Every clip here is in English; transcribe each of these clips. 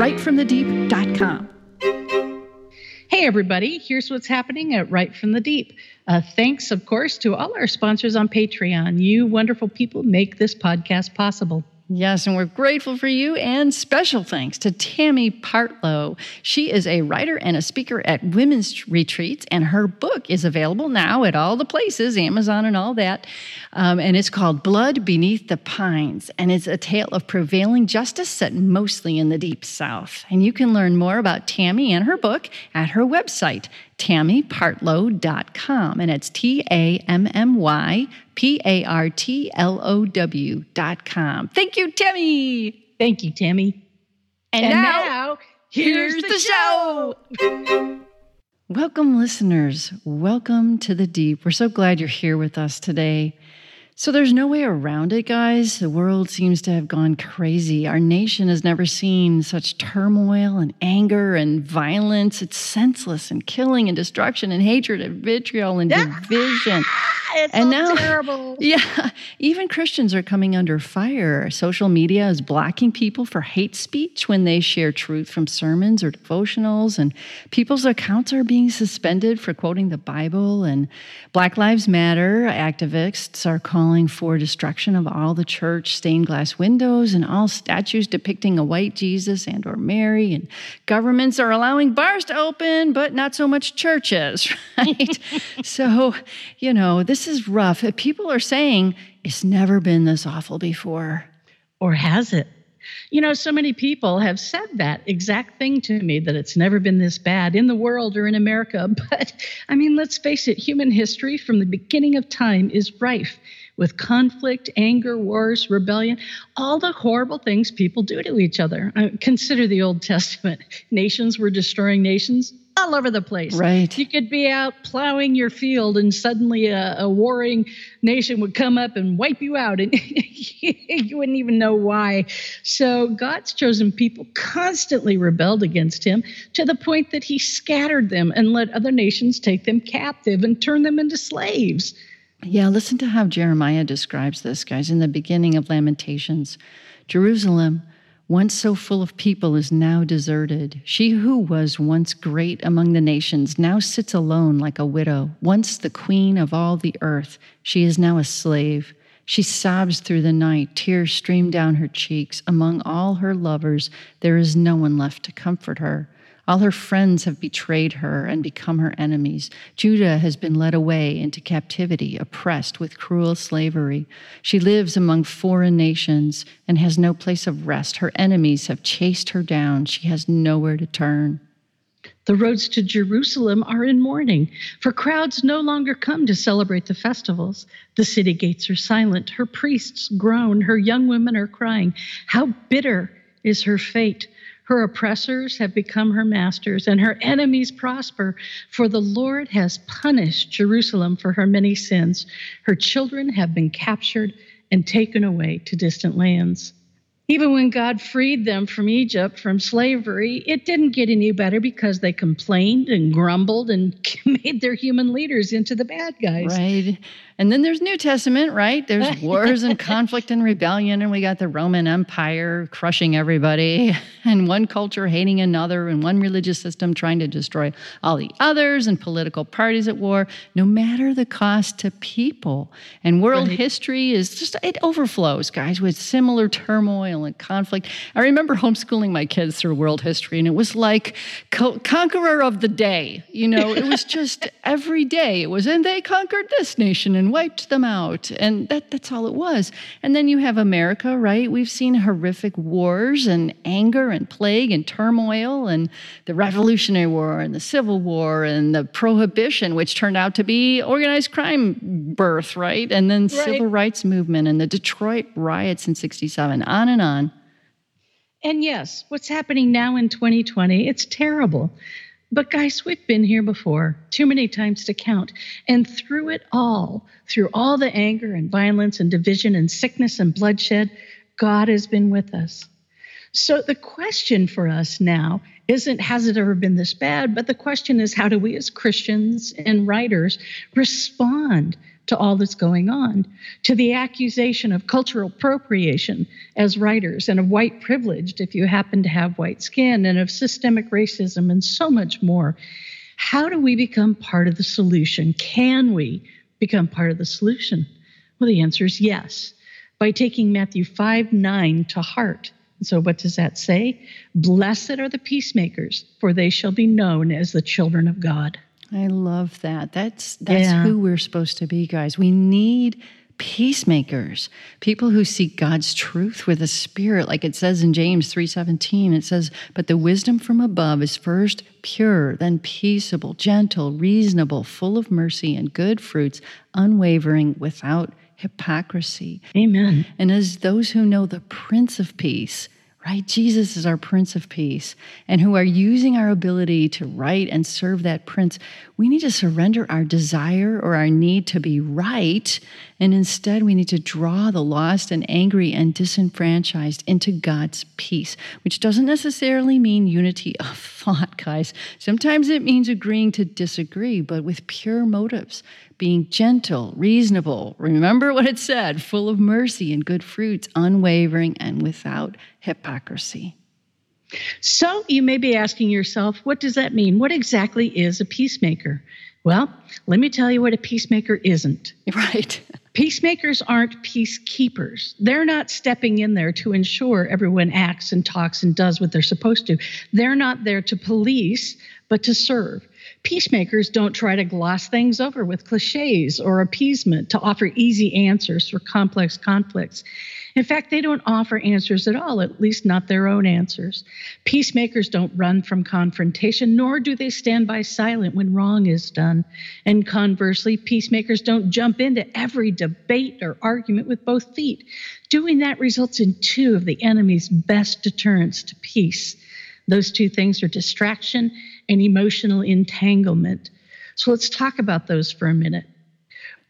at writefromthedeep.com. Hey, everybody, here's what's happening at Write from the Deep. Uh, thanks, of course, to all our sponsors on Patreon. You wonderful people make this podcast possible. Yes, and we're grateful for you. And special thanks to Tammy Partlow. She is a writer and a speaker at women's retreats, and her book is available now at all the places, Amazon and all that. Um, and it's called Blood Beneath the Pines, and it's a tale of prevailing justice set mostly in the Deep South. And you can learn more about Tammy and her book at her website, tammypartlow.com. And it's T A M M Y P A R T L O W.com. Thank you, Tammy. Thank you, Tammy. And, and now, now, here's, here's the, the show. show. Welcome, listeners. Welcome to the deep. We're so glad you're here with us today. So there's no way around it, guys. The world seems to have gone crazy. Our nation has never seen such turmoil and anger and violence. It's senseless and killing and destruction and hatred and vitriol and ah, division. It's and now, terrible. Yeah, even Christians are coming under fire. Social media is blocking people for hate speech when they share truth from sermons or devotionals, and people's accounts are being suspended for quoting the Bible. And Black Lives Matter activists are calling for destruction of all the church stained glass windows and all statues depicting a white Jesus and or Mary. And governments are allowing bars to open, but not so much churches, right? so, you know, this is rough. People are saying it's never been this awful before. Or has it? You know, so many people have said that exact thing to me that it's never been this bad in the world or in America. But I mean, let's face it, human history from the beginning of time is rife with conflict, anger, wars, rebellion, all the horrible things people do to each other. Uh, consider the Old Testament. Nations were destroying nations all over the place. Right. You could be out plowing your field, and suddenly a, a warring nation would come up and wipe you out, and you wouldn't even know why. So God's chosen people constantly rebelled against Him to the point that He scattered them and let other nations take them captive and turn them into slaves. Yeah, listen to how Jeremiah describes this, guys, in the beginning of Lamentations. Jerusalem, once so full of people, is now deserted. She who was once great among the nations now sits alone like a widow. Once the queen of all the earth, she is now a slave. She sobs through the night, tears stream down her cheeks. Among all her lovers, there is no one left to comfort her. All her friends have betrayed her and become her enemies. Judah has been led away into captivity, oppressed with cruel slavery. She lives among foreign nations and has no place of rest. Her enemies have chased her down. She has nowhere to turn. The roads to Jerusalem are in mourning, for crowds no longer come to celebrate the festivals. The city gates are silent. Her priests groan. Her young women are crying. How bitter is her fate! Her oppressors have become her masters, and her enemies prosper. For the Lord has punished Jerusalem for her many sins. Her children have been captured and taken away to distant lands. Even when God freed them from Egypt, from slavery, it didn't get any better because they complained and grumbled and made their human leaders into the bad guys. Right. And then there's New Testament, right? There's wars and conflict and rebellion, and we got the Roman Empire crushing everybody, and one culture hating another, and one religious system trying to destroy all the others, and political parties at war, no matter the cost to people. And world right. history is just, it overflows, guys, with similar turmoil and conflict. I remember homeschooling my kids through world history, and it was like co- conqueror of the day. You know, it was just every day. It was, and they conquered this nation, and wiped them out. And that, that's all it was. And then you have America, right? We've seen horrific wars and anger and plague and turmoil and the Revolutionary War and the Civil War and the Prohibition, which turned out to be organized crime birth, right? And then right. civil rights movement and the Detroit riots in 67, on and on. And yes, what's happening now in 2020, it's terrible. But guys, we've been here before, too many times to count. And through it all, through all the anger and violence and division and sickness and bloodshed, God has been with us. So the question for us now isn't has it ever been this bad, but the question is how do we as Christians and writers respond to all that's going on, to the accusation of cultural appropriation as writers, and of white privilege if you happen to have white skin, and of systemic racism, and so much more. How do we become part of the solution? Can we become part of the solution? Well, the answer is yes, by taking Matthew 5 9 to heart. So, what does that say? Blessed are the peacemakers, for they shall be known as the children of God. I love that. That's that's yeah. who we're supposed to be, guys. We need peacemakers, people who seek God's truth with a spirit like it says in James 3:17 it says but the wisdom from above is first pure then peaceable gentle reasonable full of mercy and good fruits unwavering without hypocrisy amen and as those who know the prince of peace right? Jesus is our Prince of Peace, and who are using our ability to write and serve that Prince, we need to surrender our desire or our need to be right, and instead we need to draw the lost and angry and disenfranchised into God's peace, which doesn't necessarily mean unity of thought, guys. Sometimes it means agreeing to disagree, but with pure motives, being gentle, reasonable. Remember what it said full of mercy and good fruits, unwavering and without hypocrisy. So you may be asking yourself, what does that mean? What exactly is a peacemaker? Well, let me tell you what a peacemaker isn't. Right. Peacemakers aren't peacekeepers. They're not stepping in there to ensure everyone acts and talks and does what they're supposed to. They're not there to police, but to serve. Peacemakers don't try to gloss things over with cliches or appeasement to offer easy answers for complex conflicts. In fact, they don't offer answers at all, at least not their own answers. Peacemakers don't run from confrontation, nor do they stand by silent when wrong is done. And conversely, peacemakers don't jump into every debate or argument with both feet. Doing that results in two of the enemy's best deterrents to peace. Those two things are distraction and emotional entanglement. So let's talk about those for a minute.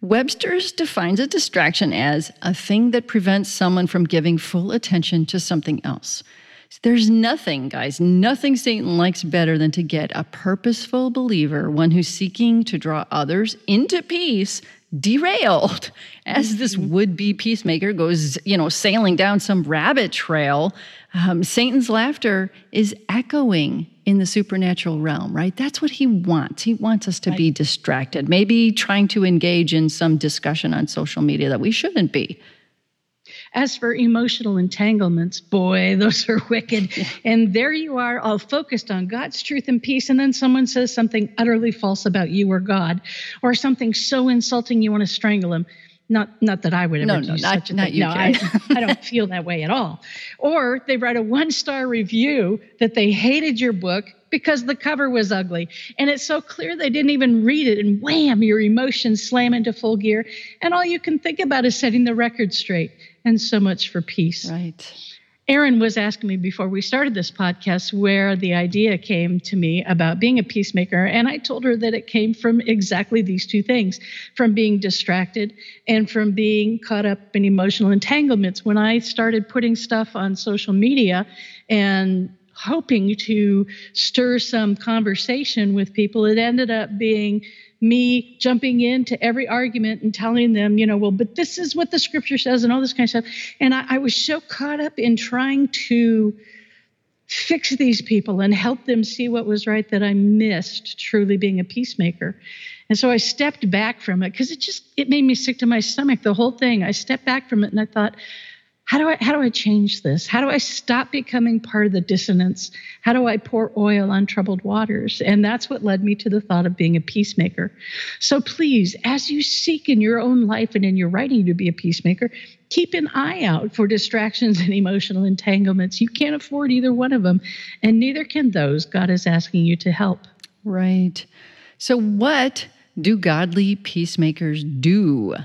Webster's defines a distraction as a thing that prevents someone from giving full attention to something else. There's nothing, guys, nothing Satan likes better than to get a purposeful believer, one who's seeking to draw others into peace, derailed as this mm-hmm. would-be peacemaker goes, you know, sailing down some rabbit trail. Um, Satan's laughter is echoing in the supernatural realm, right? That's what he wants. He wants us to be distracted, maybe trying to engage in some discussion on social media that we shouldn't be. As for emotional entanglements, boy, those are wicked. And there you are, all focused on God's truth and peace, and then someone says something utterly false about you or God, or something so insulting you want to strangle them. Not, not that I would ever no, do no, such not, a not thing. You, no, I, I don't feel that way at all. Or they write a one star review that they hated your book because the cover was ugly. And it's so clear they didn't even read it. And wham, your emotions slam into full gear. And all you can think about is setting the record straight. And so much for peace. Right. Erin was asking me before we started this podcast where the idea came to me about being a peacemaker. And I told her that it came from exactly these two things from being distracted and from being caught up in emotional entanglements. When I started putting stuff on social media and hoping to stir some conversation with people, it ended up being me jumping into every argument and telling them, you know, well, but this is what the scripture says and all this kind of stuff. And I, I was so caught up in trying to fix these people and help them see what was right that I missed truly being a peacemaker. And so I stepped back from it because it just it made me sick to my stomach the whole thing. I stepped back from it and I thought, how do I how do I change this? How do I stop becoming part of the dissonance? How do I pour oil on troubled waters? And that's what led me to the thought of being a peacemaker. So please, as you seek in your own life and in your writing to be a peacemaker, keep an eye out for distractions and emotional entanglements. You can't afford either one of them, and neither can those God is asking you to help. Right. So what do godly peacemakers do?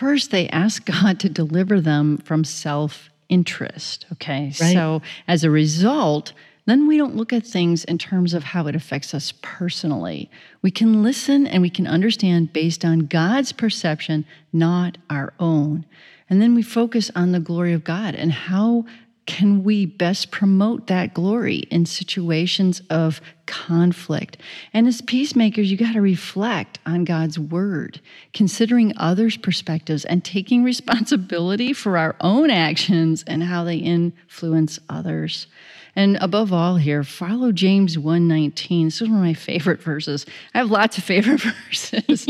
First, they ask God to deliver them from self interest. Okay. Right. So as a result, then we don't look at things in terms of how it affects us personally. We can listen and we can understand based on God's perception, not our own. And then we focus on the glory of God and how can we best promote that glory in situations of conflict? And as peacemakers, you got to reflect on God's word, considering others' perspectives and taking responsibility for our own actions and how they influence others. And above all here, follow James 1:19. This is one of my favorite verses. I have lots of favorite verses.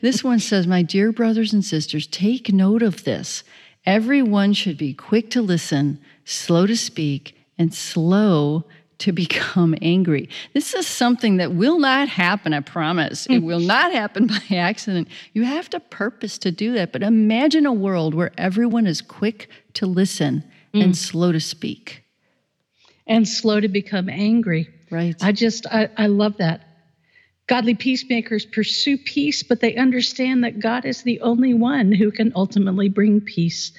this one says, "My dear brothers and sisters, take note of this. Everyone should be quick to listen, slow to speak, and slow to become angry. This is something that will not happen, I promise. It will not happen by accident. You have to purpose to do that. But imagine a world where everyone is quick to listen and mm. slow to speak. And slow to become angry. Right. I just, I, I love that. Godly peacemakers pursue peace, but they understand that God is the only one who can ultimately bring peace.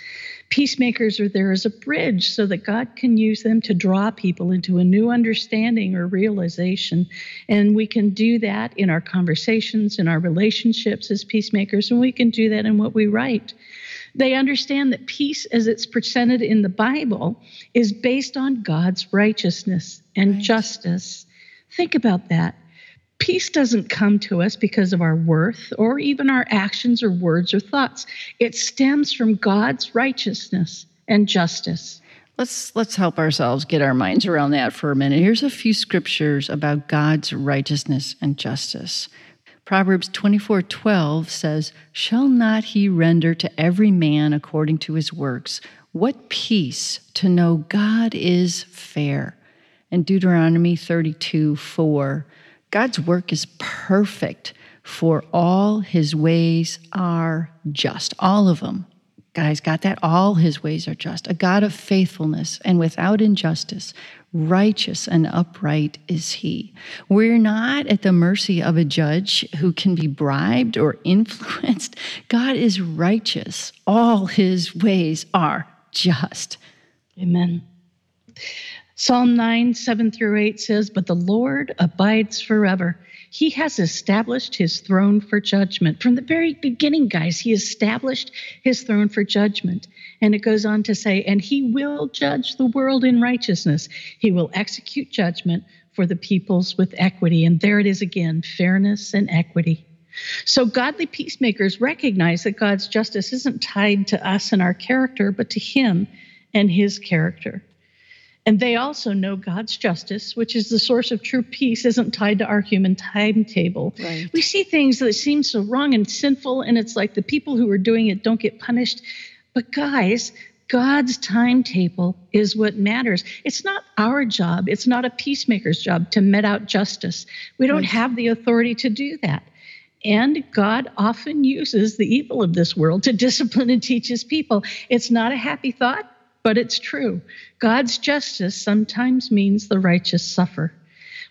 Peacemakers are there as a bridge so that God can use them to draw people into a new understanding or realization. And we can do that in our conversations, in our relationships as peacemakers, and we can do that in what we write. They understand that peace, as it's presented in the Bible, is based on God's righteousness and Right. justice. Think about that. Peace doesn't come to us because of our worth or even our actions or words or thoughts. It stems from God's righteousness and justice. Let's let's help ourselves get our minds around that for a minute. Here's a few scriptures about God's righteousness and justice. Proverbs 24:12 says, "Shall not he render to every man according to his works? What peace to know God is fair." And Deuteronomy 32:4, God's work is perfect, for all his ways are just, all of them. Guys, got that? All his ways are just. A God of faithfulness and without injustice. Righteous and upright is he. We're not at the mercy of a judge who can be bribed or influenced. God is righteous. All his ways are just. Amen. Psalm 9, 7 through 8 says, But the Lord abides forever. He has established his throne for judgment. From the very beginning, guys, he established his throne for judgment. And it goes on to say, And he will judge the world in righteousness. He will execute judgment for the peoples with equity. And there it is again fairness and equity. So, godly peacemakers recognize that God's justice isn't tied to us and our character, but to Him and His character. And they also know God's justice, which is the source of true peace, isn't tied to our human timetable. Right. We see things that seem so wrong and sinful, and it's like the people who are doing it don't get punished. But, guys, God's timetable is what matters. It's not our job, it's not a peacemaker's job to met out justice. We don't Right. have the authority to do that. And God often uses the evil of this world to discipline and teach his people. It's not a happy thought, but it's true. God's justice sometimes means the righteous suffer.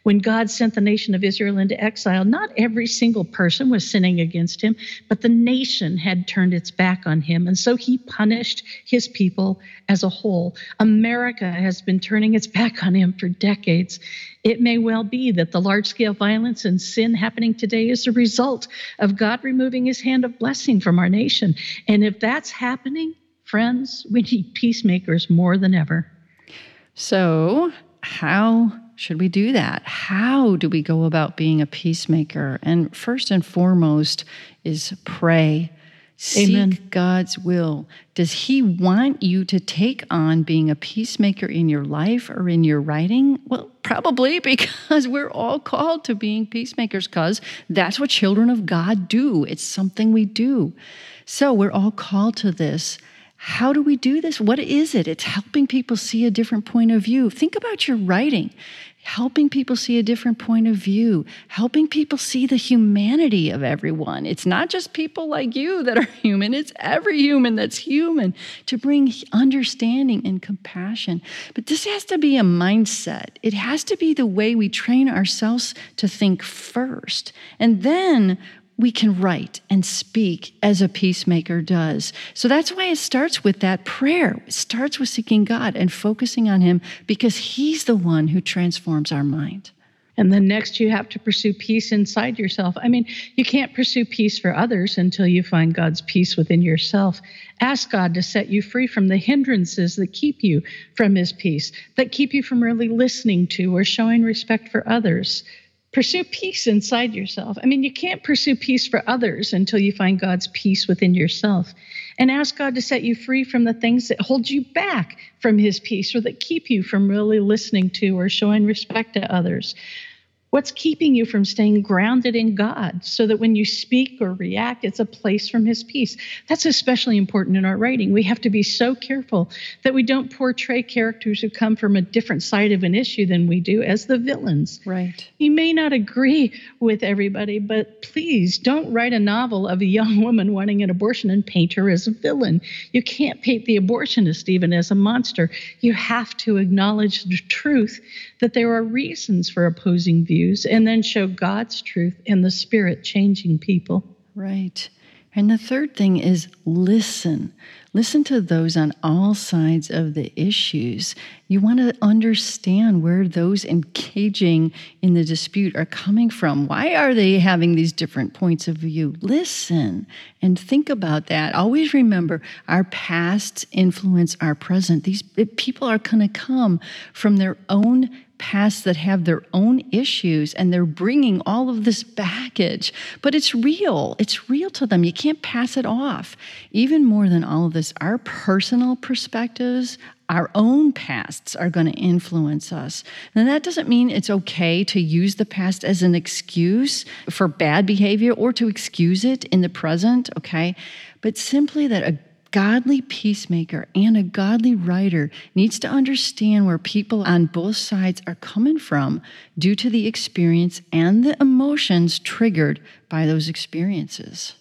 When God sent the nation of Israel into exile, not every single person was sinning against him, but the nation had turned its back on him. And so he punished his people as a whole. America has been turning its back on him for decades. It may well be that the large scale violence and sin happening today is a result of God removing his hand of blessing from our nation. And if that's happening, friends, we need peacemakers more than ever. So, how should we do that? How do we go about being a peacemaker? And first and foremost is pray. Seek Amen. God's will. Does He want you to take on being a peacemaker in your life or in your writing? Well, probably because we're all called to being peacemakers, because that's what children of God do. It's something we do. So we're all called to this. How do we do this? What is it? It's helping people see a different point of view. Think about your writing. Helping people see a different point of view, helping people see the humanity of everyone. It's not just people like you that are human, it's every human that's human to bring understanding and compassion. But this has to be a mindset. It has to be the way we train ourselves to think first. And then we can write and speak as a peacemaker does. So that's why it starts with that prayer. It starts with seeking God and focusing on Him because He's the one who transforms our mind. And then next, you have to pursue peace inside yourself. I mean, you can't pursue peace for others until you find God's peace within yourself. Ask God to set you free from the hindrances that keep you from His peace, that keep you from really listening to or showing respect for others. Pursue peace inside yourself. I mean, you can't pursue peace for others until you find God's peace within yourself. And ask God to set you free from the things that hold you back from His peace or that keep you from really listening to or showing respect to others. What's keeping you from staying grounded in God so that when you speak or react, it's a place from His peace? That's especially important in our writing. We have to be so careful that we don't portray characters who come from a different side of an issue than we do as the villains. Right. You may not agree with everybody, but please don't write a novel of a young woman wanting an abortion and paint her as a villain. You can't paint the abortionist even as a monster. You have to acknowledge the truth that there are reasons for opposing views and then show God's truth and the Spirit changing people. Right. And the third thing is listen. Listen to those on all sides of the issues. You want to understand where those engaging in the dispute are coming from. Why are they having these different points of view? Listen and think about that. Always remember our past influence our present. These eh, people are going to come from their own past that have their own issues and they're bringing all of this baggage, but it's real. It's real to them. You can't pass it off. Even more than all of this, our personal perspectives, our own pasts are going to influence us. And that doesn't mean it's okay to use the past as an excuse for bad behavior or to excuse it in the present, okay? But simply that a godly peacemaker and a godly writer needs to understand where people on both sides are coming from due to the experience and the emotions triggered by those experiences.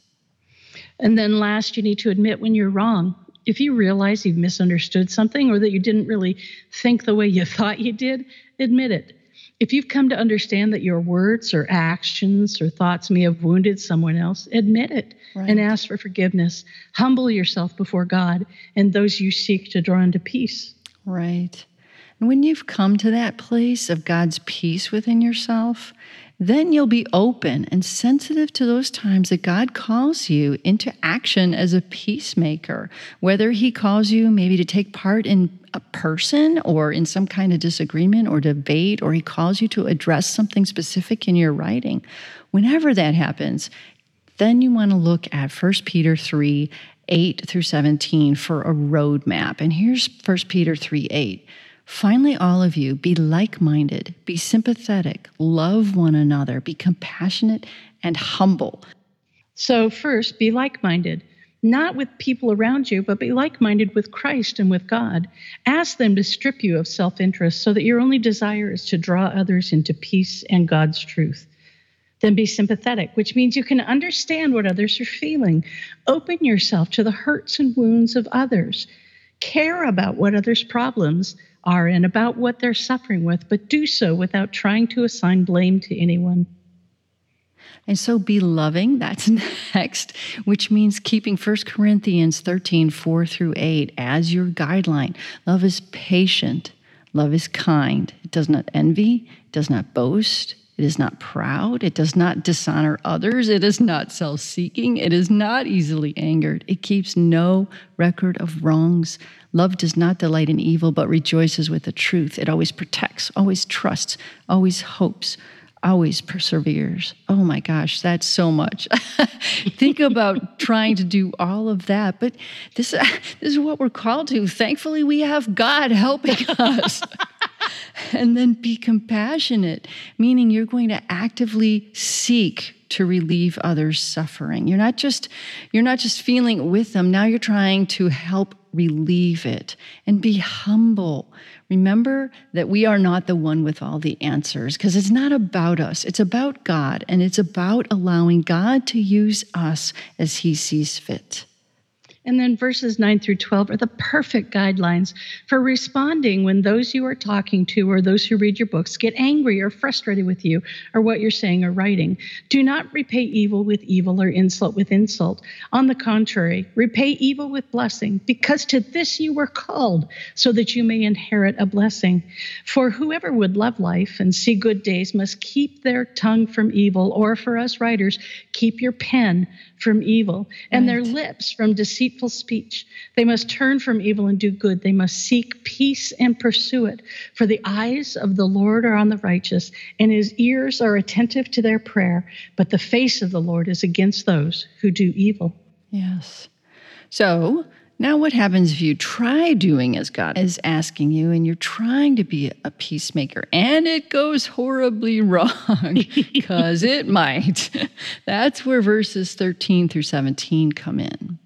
And then last, you need to admit when you're wrong. If you realize you've misunderstood something or that you didn't really think the way you thought you did, admit it. If you've come to understand that your words or actions or thoughts may have wounded someone else, admit it right. and ask for forgiveness. Humble yourself before God and those you seek to draw into peace. Right. And when you've come to that place of God's peace within yourself, then you'll be open and sensitive to those times that God calls you into action as a peacemaker, whether He calls you maybe to take part in a person or in some kind of disagreement or debate, or He calls you to address something specific in your writing. Whenever that happens, then you want to look at 1 Peter 3 8 through 17 for a roadmap. And here's 1 Peter 3 8. Finally, all of you, be like minded, be sympathetic, love one another, be compassionate and humble. So, first, be like minded, not with people around you, but be like minded with Christ and with God. Ask them to strip you of self interest so that your only desire is to draw others into peace and God's truth. Then be sympathetic, which means you can understand what others are feeling. Open yourself to the hurts and wounds of others. Care about what others' problems are and about what they're suffering with, but do so without trying to assign blame to anyone. And so be loving, that's next, which means keeping 1 Corinthians 13, 4 through 8 as your guideline. Love is patient, love is kind, it does not envy, it does not boast, it is not proud. It does not dishonor others. It is not self seeking. It is not easily angered. It keeps no record of wrongs. Love does not delight in evil, but rejoices with the truth. It always protects, always trusts, always hopes, always perseveres. Oh my gosh, that's so much. Think about trying to do all of that, but this, this is what we're called to. Thankfully, we have God helping us. and then be compassionate, meaning you're going to actively seek to relieve others' suffering. You're not just you're not just feeling with them, now you're trying to help relieve it and be humble. Remember that we are not the one with all the answers because it's not about us. It's about God and it's about allowing God to use us as he sees fit. And then verses 9 through 12 are the perfect guidelines for responding when those you are talking to or those who read your books get angry or frustrated with you or what you're saying or writing. Do not repay evil with evil or insult with insult. On the contrary, repay evil with blessing, because to this you were called, so that you may inherit a blessing. For whoever would love life and see good days must keep their tongue from evil, or for us writers, keep your pen from evil and right. their lips from deceitful speech. They must turn from evil and do good. They must seek peace and pursue it. For the eyes of the Lord are on the righteous, and his ears are attentive to their prayer. But the face of the Lord is against those who do evil. Yes. So, now, what happens if you try doing as God is asking you and you're trying to be a peacemaker and it goes horribly wrong? Because it might. That's where verses 13 through 17 come in.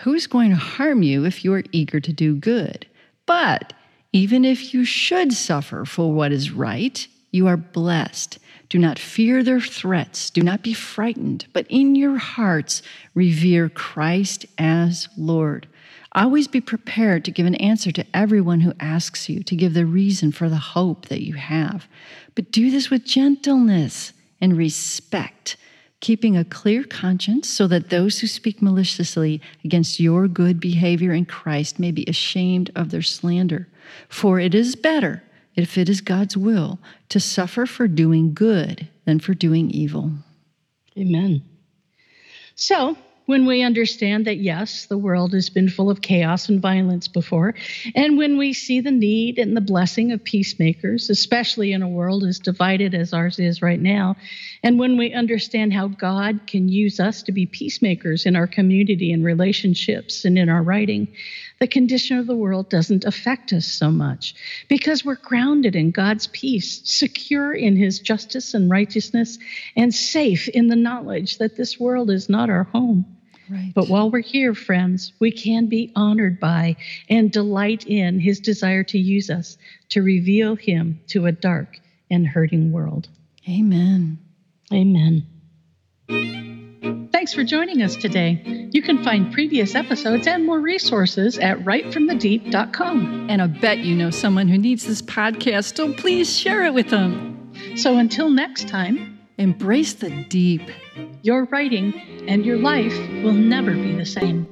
Who's going to harm you if you are eager to do good? But even if you should suffer for what is right, you are blessed. Do not fear their threats. Do not be frightened, but in your hearts revere Christ as Lord. Always be prepared to give an answer to everyone who asks you, to give the reason for the hope that you have. But do this with gentleness and respect, keeping a clear conscience so that those who speak maliciously against your good behavior in Christ may be ashamed of their slander. For it is better, if it is God's will, to suffer for doing good than for doing evil. Amen. So, when we understand that, yes, the world has been full of chaos and violence before, and when we see the need and the blessing of peacemakers, especially in a world as divided as ours is right now, and when we understand how God can use us to be peacemakers in our community and relationships and in our writing, the condition of the world doesn't affect us so much because we're grounded in God's peace, secure in his justice and righteousness, and safe in the knowledge that this world is not our home. Right. But while we're here, friends, we can be honored by and delight in his desire to use us to reveal him to a dark and hurting world. Amen. Amen. Thanks for joining us today. You can find previous episodes and more resources at writefromthedeep.com. And I bet you know someone who needs this podcast, so please share it with them. So until next time, embrace the deep your writing and your life will never be the same.